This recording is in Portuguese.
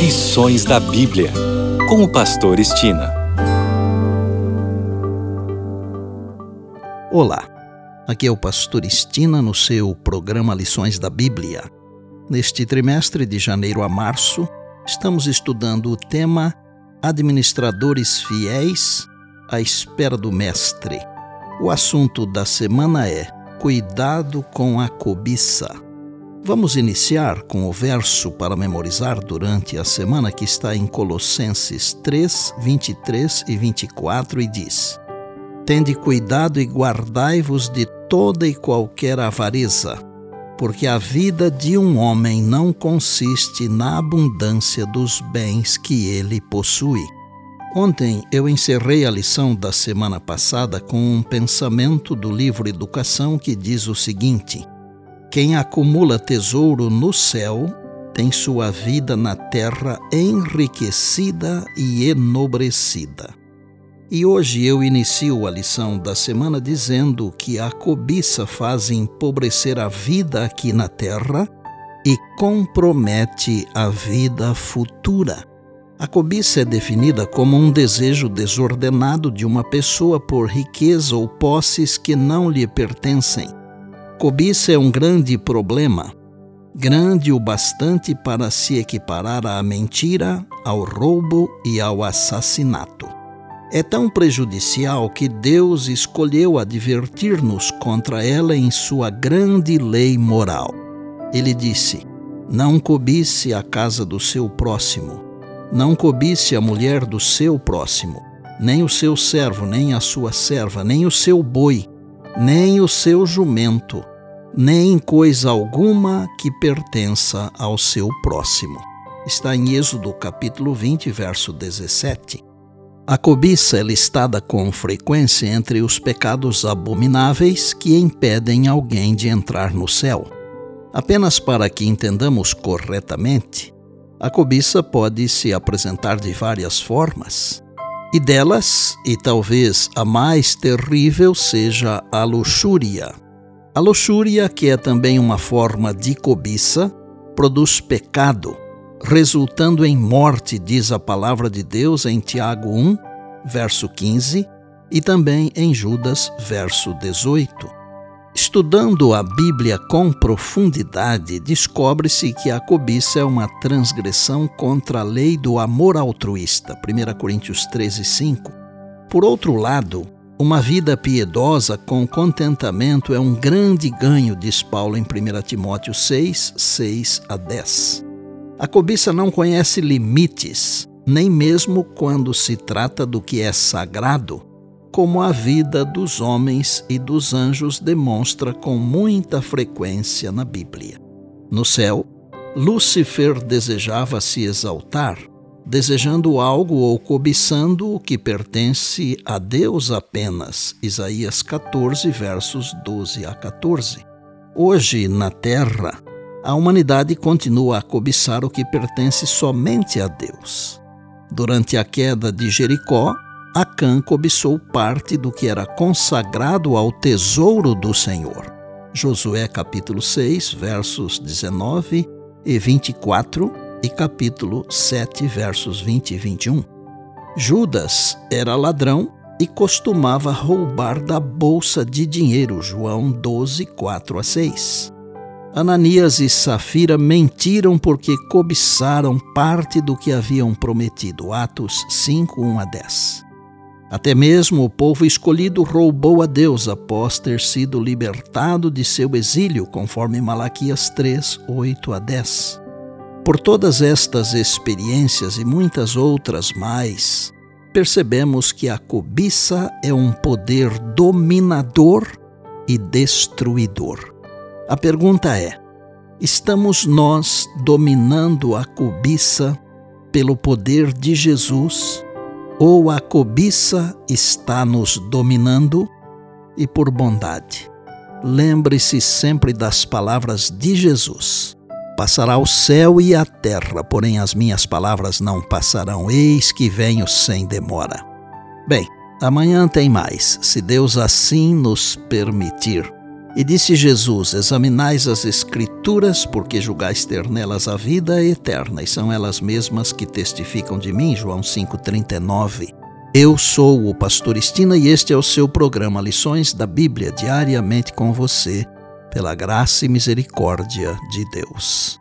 Lições da Bíblia, com o Pastor Estina. Olá, aqui é o Pastor Estina no seu programa Lições da Bíblia. Neste trimestre de janeiro a março, estamos estudando o tema Administradores Fiéis à Espera do Mestre. O assunto da semana é Cuidado com a Cobiça. Vamos iniciar com o verso para memorizar durante a semana que está em Colossenses 3, 23 e 24 e diz: Tende cuidado e guardai-vos de toda e qualquer avareza, porque a vida de um homem não consiste na abundância dos bens que ele possui. Ontem eu encerrei a lição da semana passada com um pensamento do livro Educação que diz o seguinte: quem acumula tesouro no céu tem sua vida na terra enriquecida e enobrecida. E hoje eu inicio a lição da semana dizendo que a cobiça faz empobrecer a vida aqui na terra e compromete a vida futura. A cobiça é definida como um desejo desordenado de uma pessoa por riqueza ou posses que não lhe pertencem cobiça é um grande problema, grande o bastante para se equiparar à mentira, ao roubo e ao assassinato. É tão prejudicial que Deus escolheu advertir-nos contra ela em sua grande lei moral. Ele disse: Não cobice a casa do seu próximo, não cobice a mulher do seu próximo, nem o seu servo, nem a sua serva, nem o seu boi, nem o seu jumento, nem coisa alguma que pertença ao seu próximo. Está em Êxodo capítulo 20, verso 17. A cobiça é listada com frequência entre os pecados abomináveis que impedem alguém de entrar no céu. Apenas para que entendamos corretamente, a cobiça pode se apresentar de várias formas. E delas, e talvez a mais terrível, seja a luxúria a luxúria, que é também uma forma de cobiça, produz pecado, resultando em morte, diz a palavra de Deus em Tiago 1, verso 15, e também em Judas, verso 18. Estudando a Bíblia com profundidade, descobre-se que a cobiça é uma transgressão contra a lei do amor altruísta, 1 Coríntios 13, 5. Por outro lado, uma vida piedosa com contentamento é um grande ganho, diz Paulo em 1 Timóteo 6, 6 a 10. A cobiça não conhece limites, nem mesmo quando se trata do que é sagrado, como a vida dos homens e dos anjos demonstra com muita frequência na Bíblia. No céu, Lúcifer desejava se exaltar, desejando algo ou cobiçando o que pertence a Deus apenas. Isaías 14, versos 12 a 14. Hoje, na terra, a humanidade continua a cobiçar o que pertence somente a Deus. Durante a queda de Jericó, Acã cobiçou parte do que era consagrado ao tesouro do Senhor. Josué capítulo 6, versos 19 e 24 e capítulo 7, versos 20 e 21. Judas era ladrão e costumava roubar da bolsa de dinheiro, João 12, 4 a 6. Ananias e Safira mentiram porque cobiçaram parte do que haviam prometido, Atos 5, 1 a 10. Até mesmo o povo escolhido roubou a Deus após ter sido libertado de seu exílio, conforme Malaquias 3, 8 a 10. Por todas estas experiências e muitas outras mais, percebemos que a cobiça é um poder dominador e destruidor. A pergunta é: estamos nós dominando a cobiça pelo poder de Jesus ou a cobiça está nos dominando e por bondade? Lembre-se sempre das palavras de Jesus Passará o céu e a terra, porém as minhas palavras não passarão. Eis que venho sem demora. Bem, amanhã tem mais, se Deus assim nos permitir. E disse Jesus: Examinais as Escrituras, porque julgais ter nelas a vida eterna, e são elas mesmas que testificam de mim. João 5,39. Eu sou o Pastor Estina e este é o seu programa Lições da Bíblia, diariamente com você, pela graça e misericórdia de Deus.